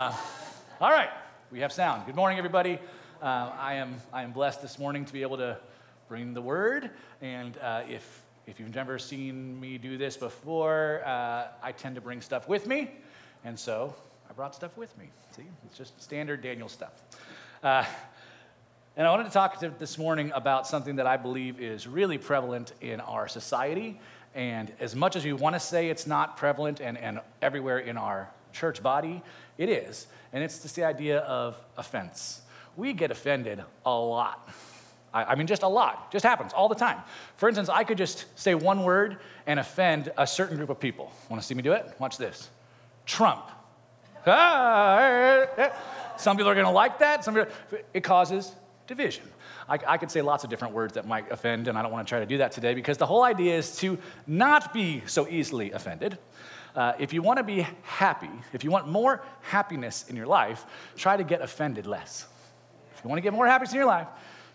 Uh, all right, we have sound. Good morning, everybody. Uh, I am I am blessed this morning to be able to bring the word. And uh, if if you've never seen me do this before, uh, I tend to bring stuff with me, and so I brought stuff with me. See, it's just standard Daniel stuff. Uh, and I wanted to talk to this morning about something that I believe is really prevalent in our society. And as much as we want to say it's not prevalent and, and everywhere in our church body, it is. And it's just the idea of offense. We get offended a lot. I, mean, just a lot. Just happens all the time. For instance, I could just say one word and offend a certain group of people. Want to see me do it? Watch this Trump. Ah, some people are going to like that. Some people, it causes division. I, I, could say lots of different words that might offend, and I don't want to try to do that today because the whole idea is to not be so easily offended. Uh, if you want to be happy, if you want more happiness in your life, try to get offended less. If you want to get more happiness in your life,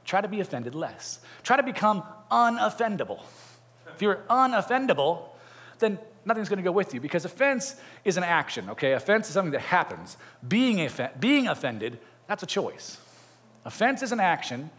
try to be offended less. Try to become unoffendable. If you're unoffendable, then nothing's going to go with you because offense is an action, okay? Offense is something that happens. Being, being offended, that's a choice. Offense is an action,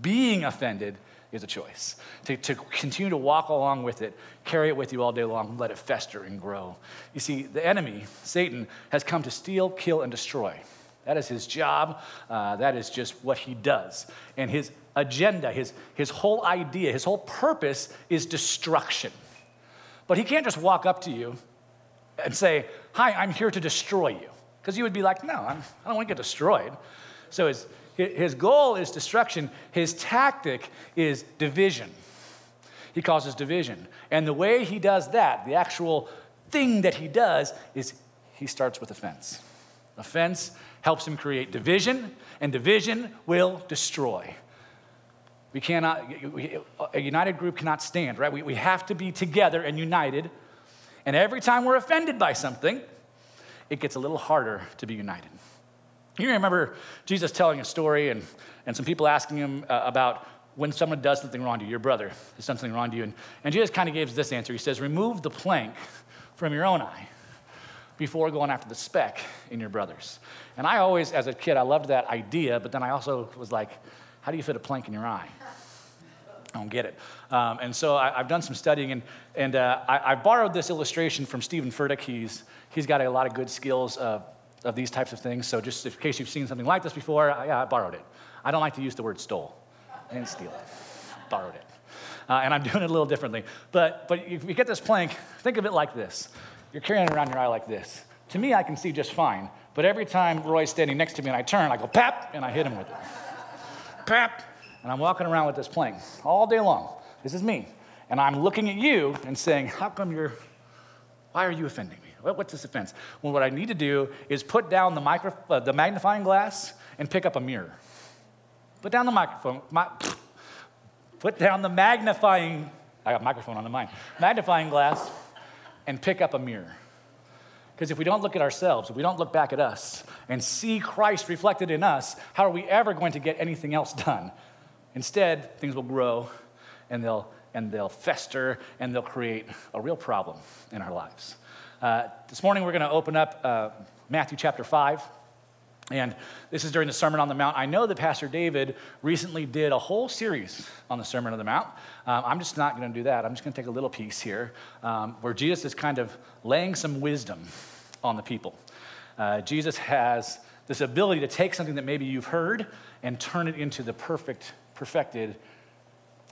being offended is a choice. To, to continue to walk along with it, carry it with you all day long, let it fester and grow. You see, the enemy, Satan, has come to steal, kill, and destroy. That is his job. Uh, that is just what he does. And his agenda, his, his whole idea, his whole purpose is destruction. But he can't just walk up to you and say, Hi, I'm here to destroy you. Because you would be like, No, I'm, I don't want to get destroyed. So his, his goal is destruction, his tactic is division. He causes division. And the way he does that, the actual thing that he does, is he starts with offense. Offense helps him create division, and division will destroy. We cannot, a united group cannot stand, right? We, we have to be together and united. And every time we're offended by something, it gets a little harder to be united. You remember Jesus telling a story and, and some people asking him uh, about when someone does something wrong to you, your brother has done something wrong to you. And, and Jesus kind of gives this answer. He says, Remove the plank from your own eye before going after the speck in your brother's. And I always, as a kid, I loved that idea, but then I also was like, How do you fit a plank in your eye? I don't get it. Um, and so I, have done some studying, and, and uh, I, I, borrowed this illustration from Steven Furtick. He's, he's got a lot of good skills. Uh, of these types of things. So just in case you've seen something like this before, I, yeah, I borrowed it. I don't like to use the word stole. I didn't steal it. borrowed it. Uh, and I'm doing it a little differently. But, but if you get this plank, think of it like this. You're carrying it around your eye like this. To me, I can see just fine. But every time Roy's standing next to me and I turn, I go pap, and I hit him with it. Pap, and I'm walking around with this plank all day long. This is me. And I'm looking at you and saying, how come you're, why are you offending me? What's this offense? Well, what I need to do is put down the, micro, uh, the magnifying glass and pick up a mirror. Put down the microphone. My, put down the magnifying, I got microphone on the mind, magnifying glass and pick up a mirror. Because if we don't look at ourselves, if we don't look back at us and see Christ reflected in us, how are we ever going to get anything else done? Instead, things will grow and they'll, and they'll fester and they'll create a real problem in our lives. Uh, this morning we're going to open up uh, Matthew chapter 5. And this is during the Sermon on the Mount. I know that Pastor David recently did a whole series on the Sermon on the Mount. Um, I'm just not going to do that. I'm just going to take a little piece here um, where Jesus is kind of laying some wisdom on the people. Uh, Jesus has this ability to take something that maybe you've heard and turn it into the perfect, perfected,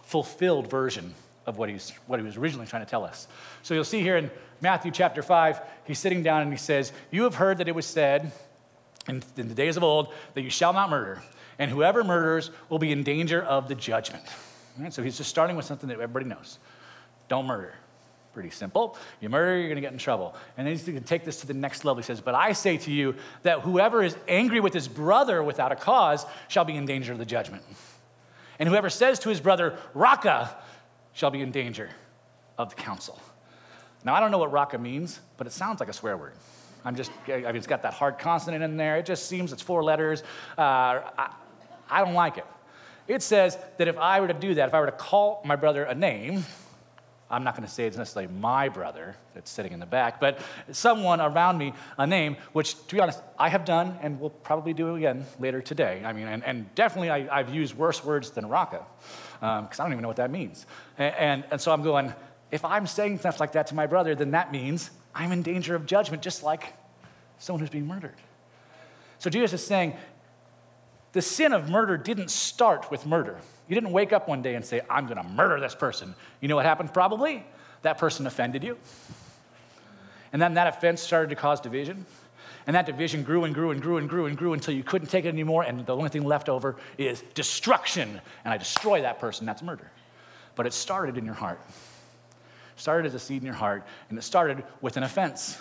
fulfilled version of what, he's, what he was originally trying to tell us. So you'll see here in Matthew chapter 5, he's sitting down and he says, You have heard that it was said in, in the days of old that you shall not murder, and whoever murders will be in danger of the judgment. Right, so he's just starting with something that everybody knows don't murder. Pretty simple. You murder, you're going to get in trouble. And then he's going to take this to the next level. He says, But I say to you that whoever is angry with his brother without a cause shall be in danger of the judgment. And whoever says to his brother, Raca, shall be in danger of the council. Now, I don't know what raca means, but it sounds like a swear word. I'm just, I mean, it's got that hard consonant in there. It just seems it's four letters. Uh, I, I don't like it. It says that if I were to do that, if I were to call my brother a name, I'm not going to say it's necessarily my brother that's sitting in the back, but someone around me, a name, which, to be honest, I have done and will probably do again later today. I mean, and, and definitely I, have used worse words than Raca, because um, I don't even know what that means. And, and, and so I'm going, if I'm saying stuff like that to my brother, then that means I'm in danger of judgment, just like someone who's being murdered. So Jesus is saying, the sin of murder didn't start with murder. You didn't wake up one day and say, I'm going to murder this person. You know what happened probably? That person offended you. And then that offense started to cause division. And that division grew and grew and grew and grew and grew until you couldn't take it anymore. And the only thing left over is destruction. And I destroy that person. That's murder. But it started in your heart. It started as a seed in your heart. And it started with an offense.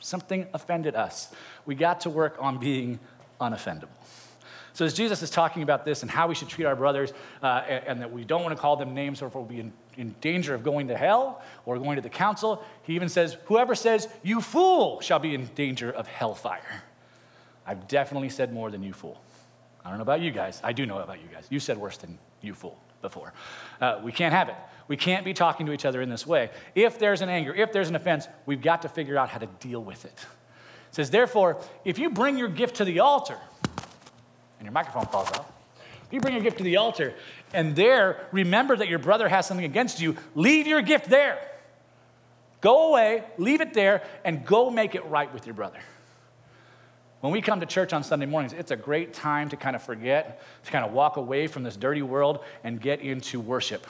Something offended us. We got to work on being unoffendable. So, as Jesus is talking about this and how we should treat our brothers, uh, and, and, that we don't want to call them names or if we'll be in, in danger of going to hell or going to the council, he even says, Whoever says, You fool, shall be in danger of hellfire. I've definitely said more than you fool. I don't know about you guys. I do know about you guys. You said worse than you fool before. Uh, we can't have it. We can't be talking to each other in this way. If there's an anger, if there's an offense, we've got to figure out how to deal with it. It says, therefore, if you bring your gift to the altar, and your microphone falls off. You bring your gift to the altar, and there, remember that your brother has something against you. Leave your gift there. Go away, leave it there, and go make it right with your brother. When we come to church on Sunday mornings, it's a great time to kind of forget, to kind of walk away from this dirty world and get into worship.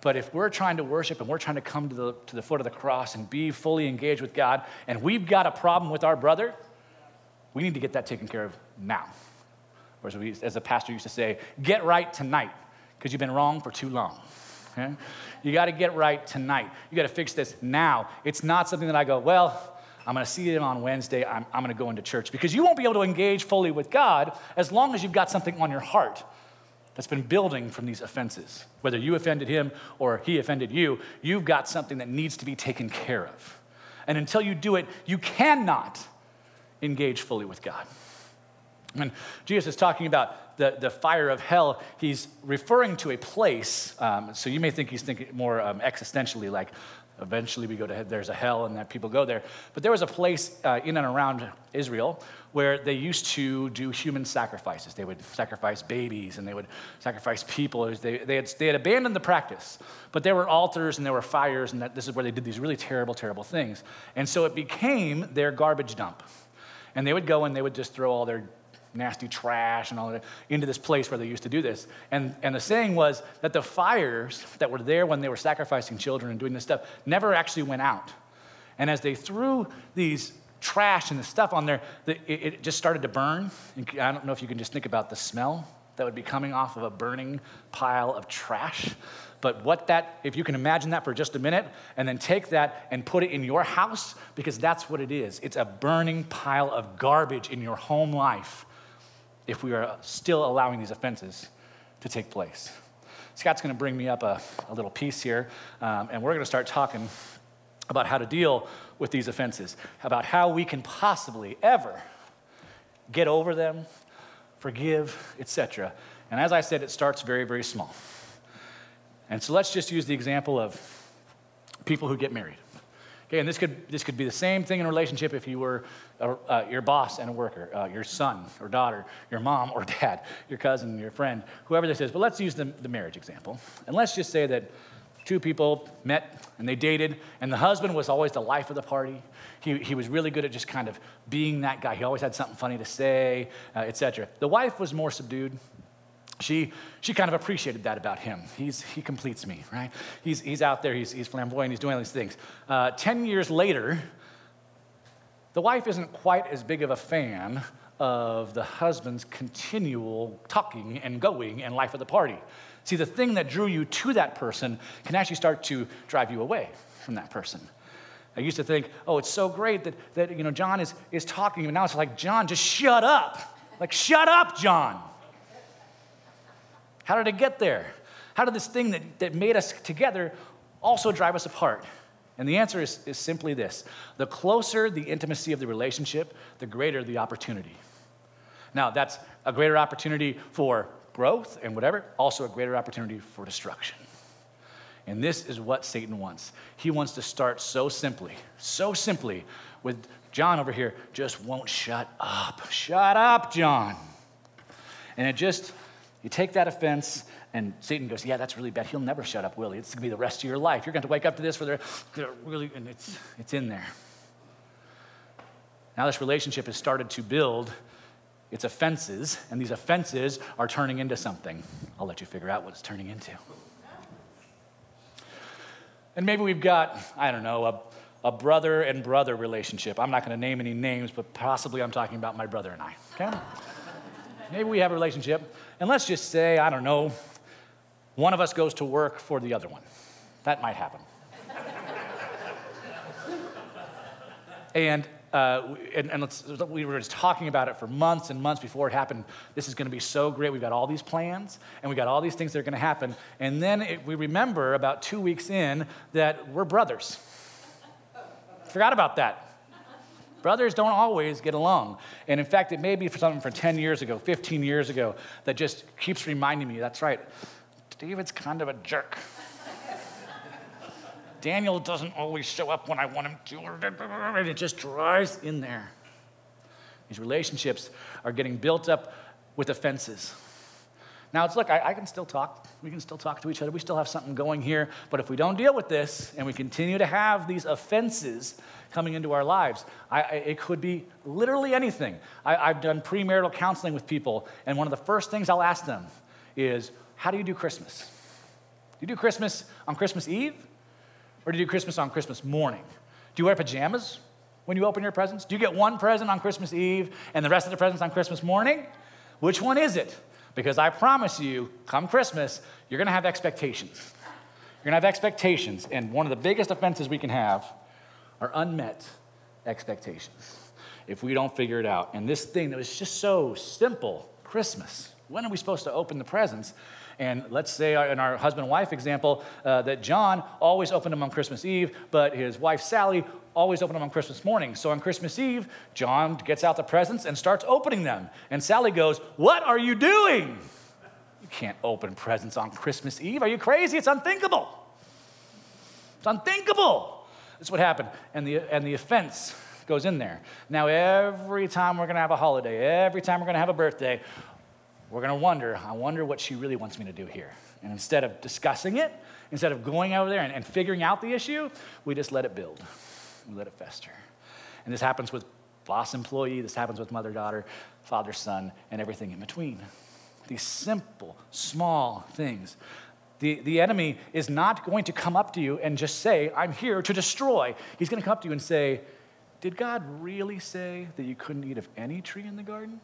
But if we're trying to worship and we're trying to come to the, to the foot of the cross and be fully engaged with God, and we've got a problem with our brother, we need to get that taken care of now. Or as, we, as a pastor used to say, get right tonight, because you've been wrong for too long. Okay? You got to get right tonight. You got to fix this now. It's not something that I go, well, I'm going to see him on Wednesday. I'm, I'm going to go into church. Because you won't be able to engage fully with God as long as you've got something on your heart that's been building from these offenses. Whether you offended him or he offended you, you've got something that needs to be taken care of. And until you do it, you cannot engage fully with God. When Jesus is talking about the, the fire of hell, he's referring to a place. Um, so you may think he's thinking more um, existentially, like eventually we go to there's a hell and that people go there. But there was a place uh, in and around Israel where they used to do human sacrifices. They would sacrifice babies and they would sacrifice people. They, they, had, they had abandoned the practice, but there were altars and there were fires, and that, this is where they did these really terrible, terrible things. And so it became their garbage dump. And they would go and they would just throw all their nasty trash and all that into this place where they used to do this. And, and the saying was that the fires that were there when they were sacrificing children and doing this stuff never actually went out. And as they threw these trash and the stuff on there, the, it, it just started to burn. And I don't know if you can just think about the smell that would be coming off of a burning pile of trash. But what that, if you can imagine that for just a minute, and then take that and put it in your house, because that's what it is. It's a burning pile of garbage in your home life if we are still allowing these offenses to take place. Scott's going to bring me up a, a little piece here, um, and we're going to start talking about how to deal with these offenses, about how we can possibly ever get over them, forgive, etc. And as I said, it starts very, very small. And so let's just use the example of people who get married. Okay, and this could, this could be the same thing in a relationship if you were a, uh, your boss and a worker, uh, your son or daughter, your mom or dad, your cousin, your friend, whoever this is. But let's use the, the marriage example. And let's just say that two people met and they dated, and the husband was always the life of the party. He, he was really good at just kind of being that guy. He always had something funny to say, uh, etc. The wife was more subdued, she, she kind of appreciated that about him. He's, he completes me, right? He's, he's out there, he's, he's flamboyant, he's doing all these things. Uh, 10 years later, the wife isn't quite as big of a fan of the husband's continual talking and going and life of the party. See, the thing that drew you to that person can actually start to drive you away from that person. I used to think, oh, it's so great that, that you know, John is, is talking, and now it's like, John, just shut up. Like, shut up, John. How did it get there? How did this thing that, that made us together also drive us apart? And the answer is, is simply this the closer the intimacy of the relationship, the greater the opportunity. Now, that's a greater opportunity for growth and whatever, also a greater opportunity for destruction. And this is what Satan wants. He wants to start so simply, so simply with John over here just won't shut up. Shut up, John. And it just, you take that offense, and Satan goes, Yeah, that's really bad. He'll never shut up, will he? It's going to be the rest of your life. You're going to wake up to this for the really, and it's, it's in there. Now, this relationship has started to build its offenses, and these offenses are turning into something. I'll let you figure out what it's turning into. And maybe we've got, I don't know, a, a brother and brother relationship. I'm not going to name any names, but possibly I'm talking about my brother and I, okay? maybe we have a relationship, and let's just say, I don't know, one of us goes to work for the other one. That might happen. and uh, and, and we were just talking about it for months and months before it happened. This is going to be so great. We've got all these plans and we've got all these things that are going to happen. And then it, we remember about two weeks in that we're brothers. Forgot about that. Brothers don't always get along. And in fact, it may be for something from 10 years ago, 15 years ago, that just keeps reminding me that's right, David's kind of a jerk. Daniel doesn't always show up when I want him to, and it just drives in there. These relationships are getting built up with offenses. Now, it's look, I, I, can still talk. We can still talk to each other. We still have something going here. But if we don't deal with this and we continue to have these offenses coming into our lives, I, I, it could be literally anything. I've done premarital counseling with people, and one of the first things I'll ask them is, How do you do Christmas? Do you do Christmas on Christmas Eve? Or do you do Christmas on Christmas morning? Do you wear pajamas when you open your presents? Do you get one present on Christmas Eve and the rest of the presents on Christmas morning? Which one is it? Because I promise you, come Christmas, you're going to have expectations. You're going to have expectations, and one of the biggest offenses we can have are unmet expectations if we don't figure it out. And this thing that was just so simple Christmas, when are we supposed to open the presents? And let's say in our husband and wife example uh, that John always opened them on Christmas Eve, but his wife Sally always open them on Christmas morning. So on Christmas Eve, John gets out the presents and starts opening them. And Sally goes, What are you doing? You can't open presents on Christmas Eve. Are you crazy? It's unthinkable. It's unthinkable. That's what happened. And the, and the offense goes in there. Now, every time we're going to have a holiday, every time we're going to have a birthday, we're going to wonder, I wonder what she really wants me to do here. And instead of discussing it, instead of going over there and, and figuring out the issue, we just let it build. We let it fester. And this happens with boss employee, this happens with mother daughter, father son, and everything in between. These simple, small things. The, the enemy is not going to come up to you and just say, I'm here to destroy. He's going to come up to you and say, Did God really say that you couldn't eat of any tree in the garden?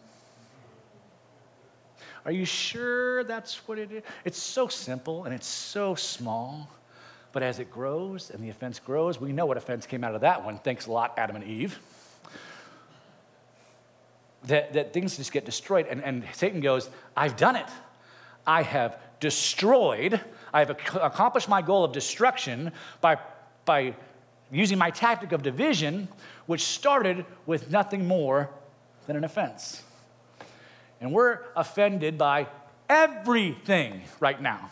Are you sure that's what it is? It's so simple and it's so small. But as it grows and the offense grows, we know what offense came out of that one. Thanks a lot, Adam and Eve. That, that things just get destroyed. And, and Satan goes, I've done it. I have destroyed, I have ac- accomplished my goal of destruction by, by using my tactic of division, which started with nothing more than an offense. And we're offended by everything right now.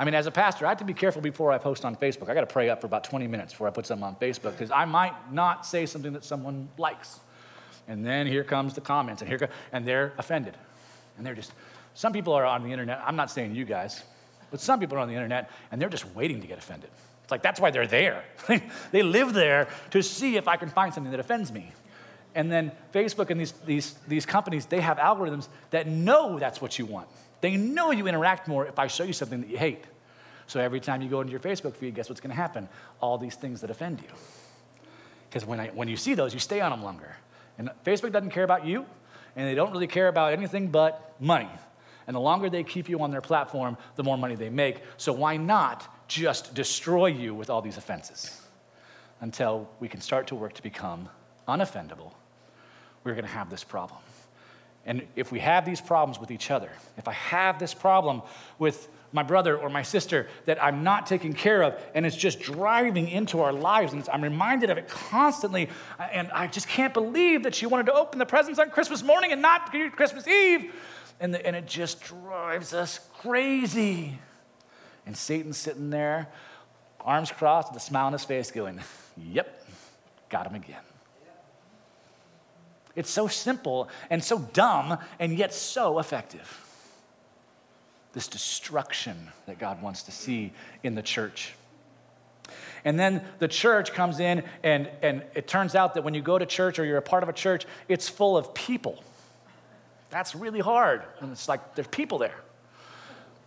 I mean, as a pastor, I have to be careful before I post on Facebook. I got to pray up for about 20 minutes before I put something on Facebook because I might not say something that someone likes. And then here comes the comments, and here and they're offended. And they're just, some people are on the internet, I'm not saying you guys, but some people are on the internet and they're just waiting to get offended. It's like that's why they're there. they live there to see if I can find something that offends me. And then Facebook and these, these, these companies, they have algorithms that know that's what you want. They know you interact more if I show you something that you hate. So every time you go into your Facebook feed, guess what's going to happen? All these things that offend you. Because when, when you see those, you stay on them longer. And Facebook doesn't care about you, and they don't really care about anything but money. And the longer they keep you on their platform, the more money they make. So why not just destroy you with all these offenses until we can start to work to become unoffendable we're going to have this problem. And if we have these problems with each other, if I have this problem with my brother or my sister that I'm not taking care of, and it's just driving into our lives, and I'm reminded of it constantly, and I just can't believe that she wanted to open the presents on Christmas morning and not Christmas Eve. And, the, and it just drives us crazy. And Satan's sitting there arms crossed, with a smile on his face, going, Yep, got him again. It's so simple and so dumb and yet so effective. This destruction that God wants to see in the church. And then the church comes in, and, and it turns out that when you go to church or you're a part of a church, it's full of people. That's really hard. And it's like there's people there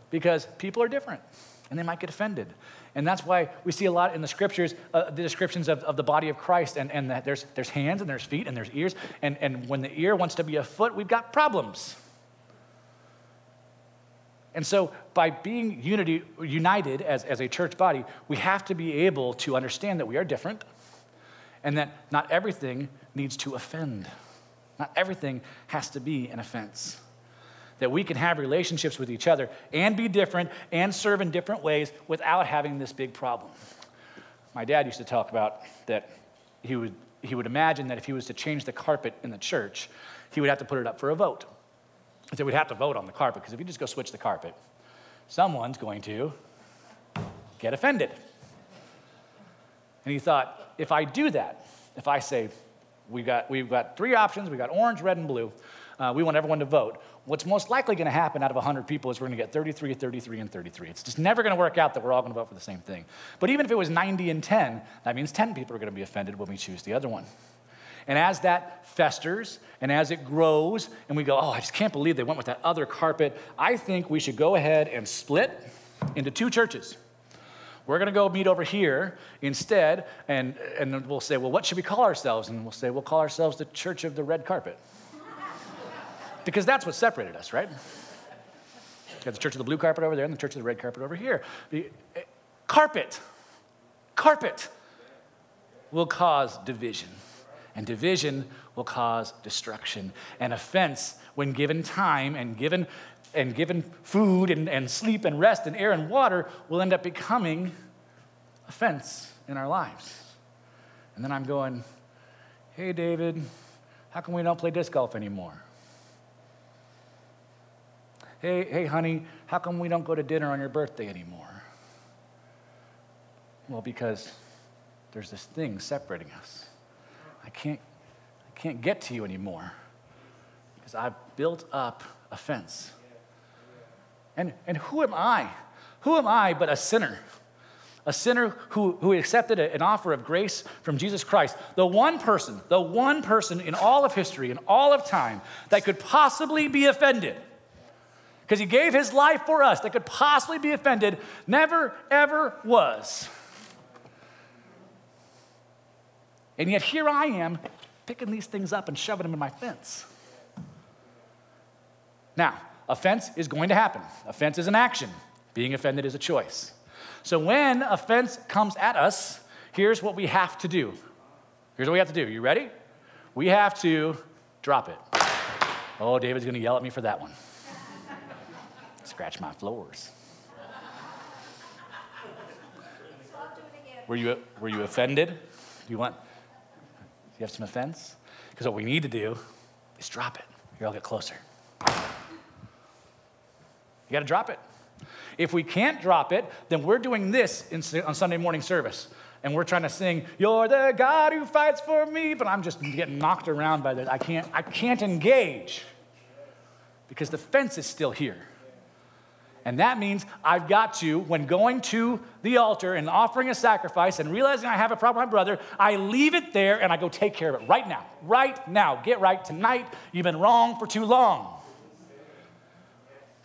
because people are different and they might get offended. And that's why we see a lot in the scriptures, uh, the descriptions of, of the body of Christ, and, and that there's, there's hands and there's feet and there's ears. And, and when the ear wants to be a foot, we've got problems. And so, by being unity, united as, as a church body, we have to be able to understand that we are different and that not everything needs to offend. Not everything has to be an offense that we can have relationships with each other and be different and serve in different ways without having this big problem. My dad used to talk about that he would, he would imagine that if he was to change the carpet in the church, he would have to put it up for a vote. He said we'd have to vote on the carpet because if you just go switch the carpet, someone's going to get offended. And he thought, if I do that, if I say, we've got, we've got three options, we've got orange, red, and blue, uh, we want everyone to vote what's most likely going to happen out of 100 people is we're going to get 33, 33, and 33. It's just never going to work out that we're all going to vote for the same thing. But even if it was 90 and 10, that means 10 people are going to be offended when we choose the other one. And as that festers and as it grows, and we go, oh, I just can't believe they went with that other carpet, I think we should go ahead and split into two churches. We're going to go meet over here instead, and, and we'll say, well, what should we call ourselves? And we'll say, we'll call ourselves the Church of the Red Carpet. Because that's what separated us, right? You got the church of the blue carpet over there and the church of the red carpet over here. The, uh, carpet, carpet will cause division. And division will cause destruction. And offense, when given time and given, and given food and, and sleep and rest and air and water, will end up becoming offense in our lives. And then I'm going, hey, David, how come we don't play disc golf anymore? Hey, hey, honey, how come we don't go to dinner on your birthday anymore? Well, because there's this thing separating us. Can't, I can't get to you anymore because I've built up a fence. And, and who am I? Who am I but a sinner? A sinner who, who accepted an offer of grace from Jesus Christ. The one person, the one person in all of history, in all of time, that could possibly be offended because he gave his life for us that could possibly be offended, never, ever was. And yet here I am picking these things up and shoving them in my fence. Now, offense is going to happen. Offense is an action, being offended is a choice. So when offense comes at us, here's what we have to do. Here's what we have to do. You ready? We have to drop it. Oh, David's going to yell at me for that one scratch my floors. Were you, were you offended? Do you want, do you have some offense? Because what we need to do is drop it. Here, I'll get closer. You got to drop it. If we can't drop it, then we're doing this in, on Sunday morning service. And we're trying to sing, You're the God who fights for me, but I'm just getting knocked around by that. I can't, I can't engage because the fence is still here. And that means I've got to, when going to the altar and offering a sacrifice and realizing I have a problem with my brother, I leave it there and I go take care of it right now. Right now. Get right tonight. You've been wrong for too long.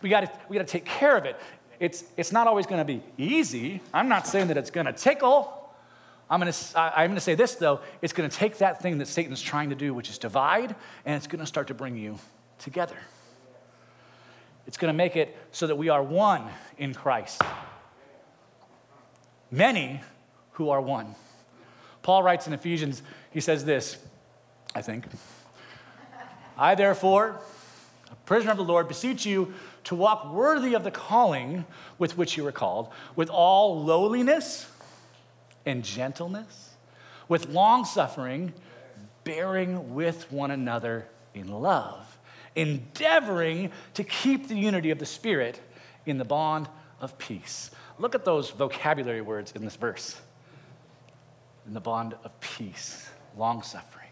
We got to we got to take care of it. It's, it's not always going to be easy. I'm not saying that it's going to tickle. I'm going to I'm going to say this, though. It's going to take that thing that Satan's trying to do, which is divide, and it's going to start to bring you together. It's going to make it so that we are one in Christ. Many who are one. Paul writes in Ephesians, he says this, I think. I, therefore, a prisoner of the Lord, beseech you to walk worthy of the calling with which you were called, with all lowliness and gentleness, with long suffering, bearing with one another in love endeavoring to keep the unity of the Spirit in the bond of peace. Look at those vocabulary words in this verse. In the bond of peace, long suffering.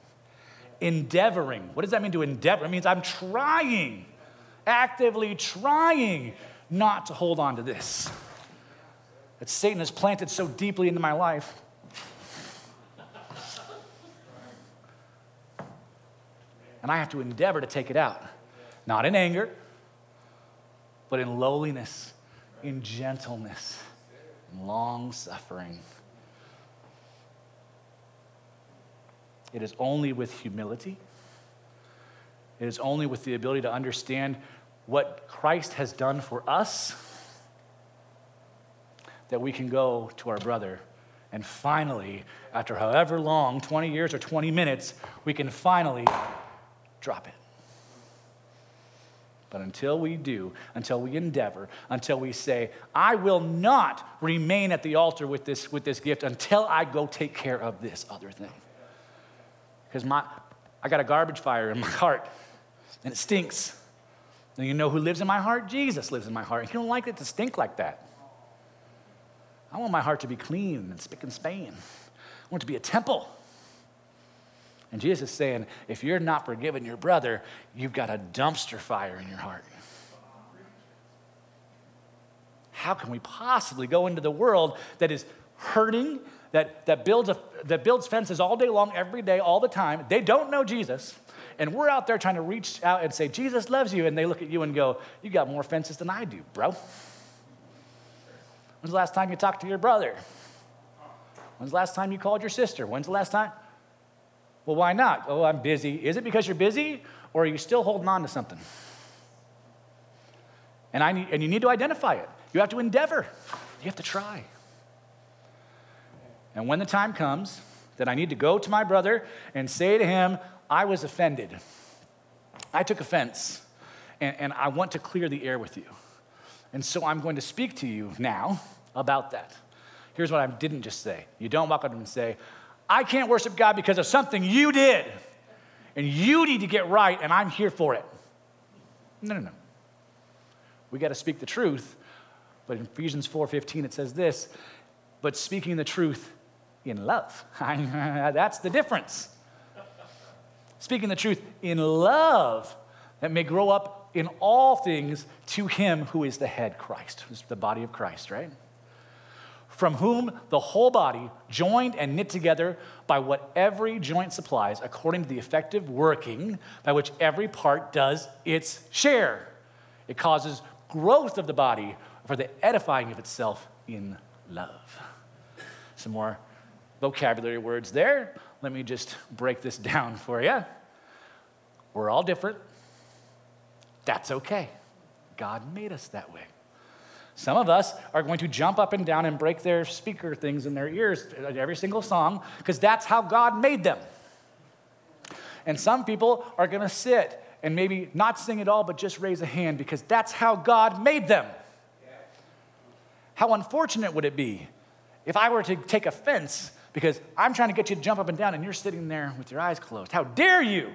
Endeavoring. What does that mean to endeavor? It means I'm trying, actively trying not to hold on to this. That Satan has planted so deeply into my life. And I have to endeavor to take it out. Not in anger, but in lowliness, in gentleness, in long suffering. It is only with humility, it is only with the ability to understand what Christ has done for us that we can go to our brother and finally, after however long 20 years or 20 minutes we can finally drop it. But until we do, until we endeavor, until we say, I will not remain at the altar with this, with this gift until I go take care of this other thing. Because my, I got a garbage fire in my heart and it stinks. And you know who lives in my heart? Jesus lives in my heart. You don't like it to stink like that. I want my heart to be clean and spick and span. I want it to be a temple. And Jesus is saying, if you're not forgiving your brother, you've got a dumpster fire in your heart. How can we possibly go into the world that is hurting, that, that, builds a, that builds fences all day long, every day, all the time? They don't know Jesus. And we're out there trying to reach out and say, Jesus loves you. And they look at you and go, You got more fences than I do, bro. When's the last time you talked to your brother? When's the last time you called your sister? When's the last time? Well, why not? Oh, I'm busy. Is it because you're busy or are you still holding on to something? And, I need, and you need to identify it. You have to endeavor, you have to try. And when the time comes that I need to go to my brother and say to him, I was offended, I took offense, and, and I want to clear the air with you. And so I'm going to speak to you now about that. Here's what I didn't just say. You don't walk up and say, I can't worship God because of something you did. And you need to get right, and I'm here for it. No, no, no. We got to speak the truth. But in Ephesians 4:15 it says this, but speaking the truth in love. That's the difference. Speaking the truth in love that may grow up in all things to him who is the head Christ, the body of Christ, right? From whom the whole body, joined and knit together by what every joint supplies, according to the effective working by which every part does its share. It causes growth of the body for the edifying of itself in love. Some more vocabulary words there. Let me just break this down for you. We're all different. That's okay. God made us that way. Some of us are going to jump up and down and break their speaker things in their ears every single song because that's how God made them. And some people are going to sit and maybe not sing at all, but just raise a hand because that's how God made them. How unfortunate would it be if I were to take offense because I'm trying to get you to jump up and down and you're sitting there with your eyes closed? How dare you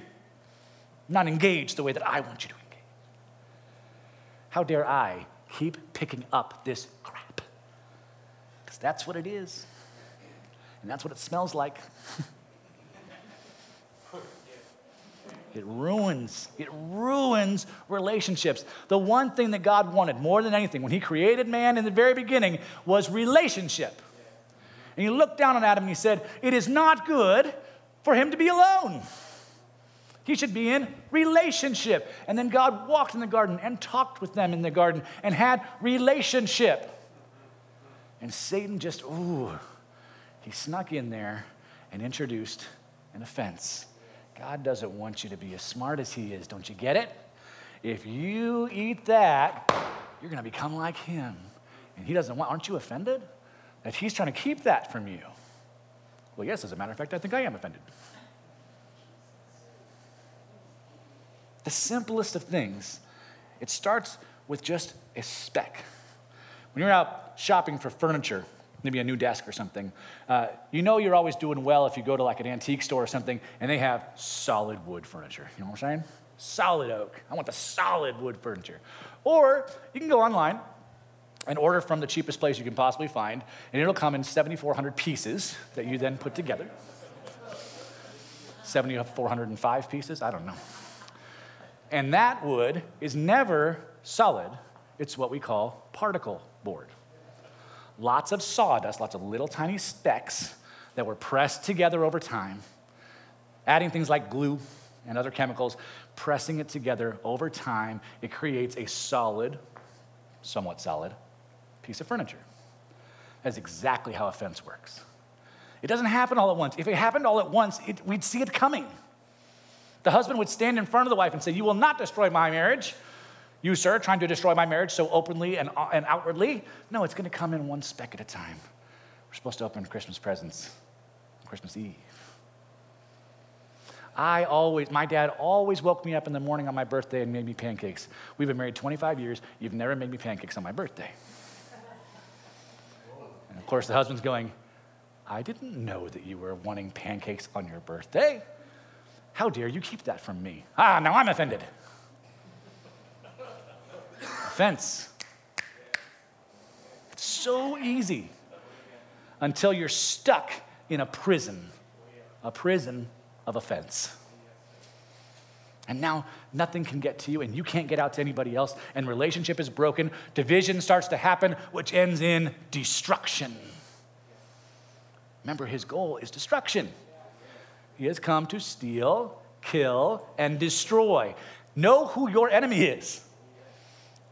not engage the way that I want you to engage? How dare I keep picking up this crap. Because that's what it is. And that's what it smells like. It ruins, it ruins relationships. The one thing that God wanted more than anything when He created man in the very beginning was relationship. And He looked down on Adam and He said, It is not good for him to be alone. He should be in relationship. And then God walked in the garden and talked with them in the garden and had relationship. And Satan just, ooh, he snuck in there and introduced an offense. God doesn't want you to be as smart as he is. Don't you get it? If you eat that, you're going to become like him. And he doesn't want, aren't you offended? That he's trying to keep that from you. Well, yes, as a matter of fact, I think I am offended. The simplest of things. It starts with just a speck. When you're out shopping for furniture, maybe a new desk or something, uh, you know you're always doing well if you go to like an antique store or something and they have solid wood furniture. You know what I'm saying? Solid oak. I want the solid wood furniture. Or you can go online and order from the cheapest place you can possibly find, and it'll come in 7,400 pieces that you then put together. 7,405 pieces? I don't know. And that wood is never solid, it's what we call particle board. Lots of sawdust, lots of little tiny specks that were pressed together over time, adding things like glue and other chemicals, pressing it together over time, it creates a solid, somewhat solid, piece of furniture. That's exactly how a fence works. It doesn't happen all at once. If it happened all at once, it, we'd see it coming. The husband would stand in front of the wife and say, You will not destroy my marriage. You, sir, trying to destroy my marriage so openly and, uh, and outwardly. No, it's going to come in one speck at a time. We're supposed to open Christmas presents Christmas Eve. I always, my dad always woke me up in the morning on my birthday and made me pancakes. We've been married 25 years. You've never made me pancakes on my birthday. And of course, the husband's going, I didn't know that you were wanting pancakes on your birthday. How dare you keep that from me? Ah, now I'm offended. Offense. It's so easy until you're stuck in a prison, a prison of offense. And now nothing can get to you, and you can't get out to anybody else, and relationship is broken. Division starts to happen, which ends in destruction. Remember, his goal is destruction. He has come to steal, kill, and destroy. Know who your enemy is.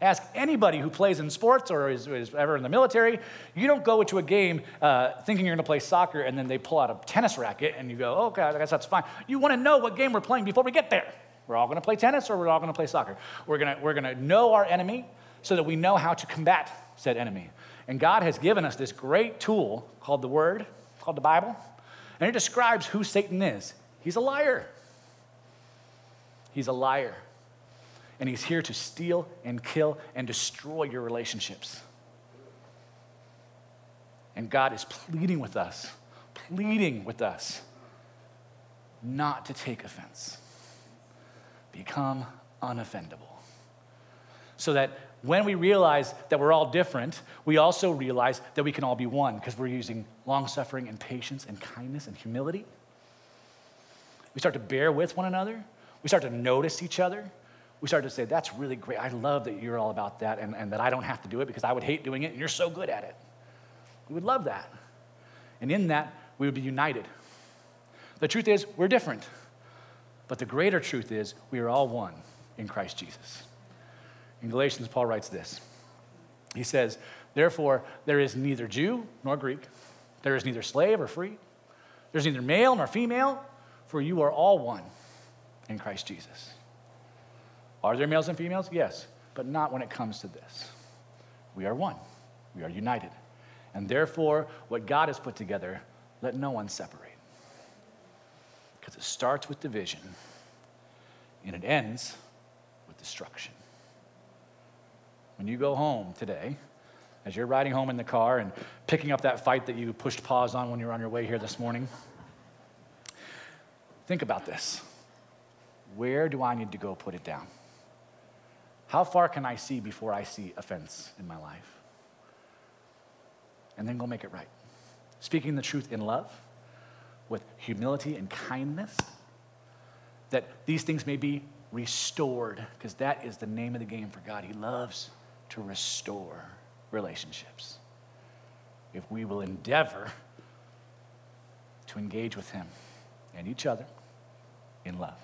Ask anybody who plays in sports or is, is ever in the military. You don't go into a game uh, thinking you're going to play soccer and then they pull out a tennis racket and you go, oh, okay, I guess that's fine. You want to know what game we're playing before we get there. We're all going to play tennis or we're all going to play soccer. We're going we're to know our enemy so that we know how to combat said enemy. And God has given us this great tool called the Word, called the Bible, and it describes who Satan is. He's a liar. He's a liar and he's here to steal and kill and destroy your relationships. And God is pleading with us, pleading with us not to take offense. Become unoffendable. So that when we realize that we're all different, we also realize that we can all be one because we're using long suffering and patience and kindness and humility. We start to bear with one another. We start to notice each other we start to say, That's really great. I love that you're all about that and, and that I don't have to do it because I would hate doing it and you're so good at it. We would love that. And in that, we would be united. The truth is, we're different. But the greater truth is, we are all one in Christ Jesus. In Galatians, Paul writes this He says, Therefore, there is neither Jew nor Greek, there is neither slave or free, there's neither male nor female, for you are all one in Christ Jesus. Are there males and females? Yes, but not when it comes to this. We are one, we are united. And therefore, what God has put together, let no one separate. Because it starts with division and it ends with destruction. When you go home today, as you're riding home in the car and picking up that fight that you pushed pause on when you were on your way here this morning, think about this. Where do I need to go put it down? How far can I see before I see offense in my life? And then go make it right. Speaking the truth in love, with humility and kindness, that these things may be restored, because that is the name of the game for God. He loves to restore relationships. If we will endeavor to engage with Him and each other in love.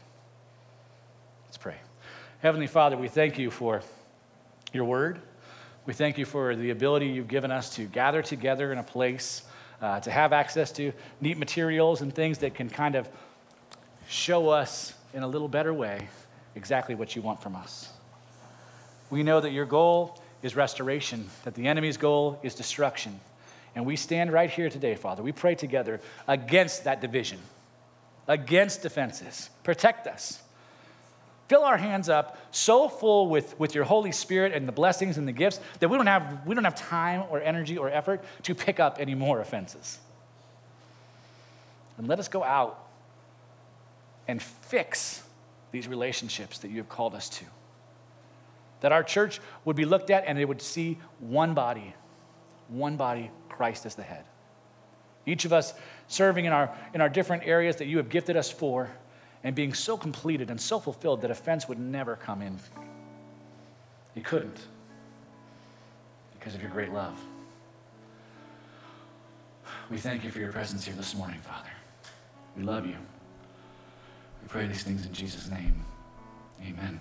Let's pray. Heavenly Father, we thank you for your word. We thank you for the ability you've given us to gather together in a place, uh, to have access to neat materials and things that can kind of show us in a little better way exactly what you want from us. We know that your goal is restoration, that the enemy's goal is destruction. And we stand right here today, Father. We pray together against that division, against defenses. Protect us. Fill our hands up so full with, with your Holy Spirit and the blessings and the gifts that we don't, have, we don't have time or energy or effort to pick up any more offenses. And let us go out and fix these relationships that you have called us to. That our church would be looked at and they would see one body, one body, Christ as the head. Each of us serving in our, in our different areas that you have gifted us for and being so completed and so fulfilled that offense would never come in. It couldn't because of your great love. We thank you for your presence here this morning, Father. We love you. We pray these things in Jesus' name. Amen.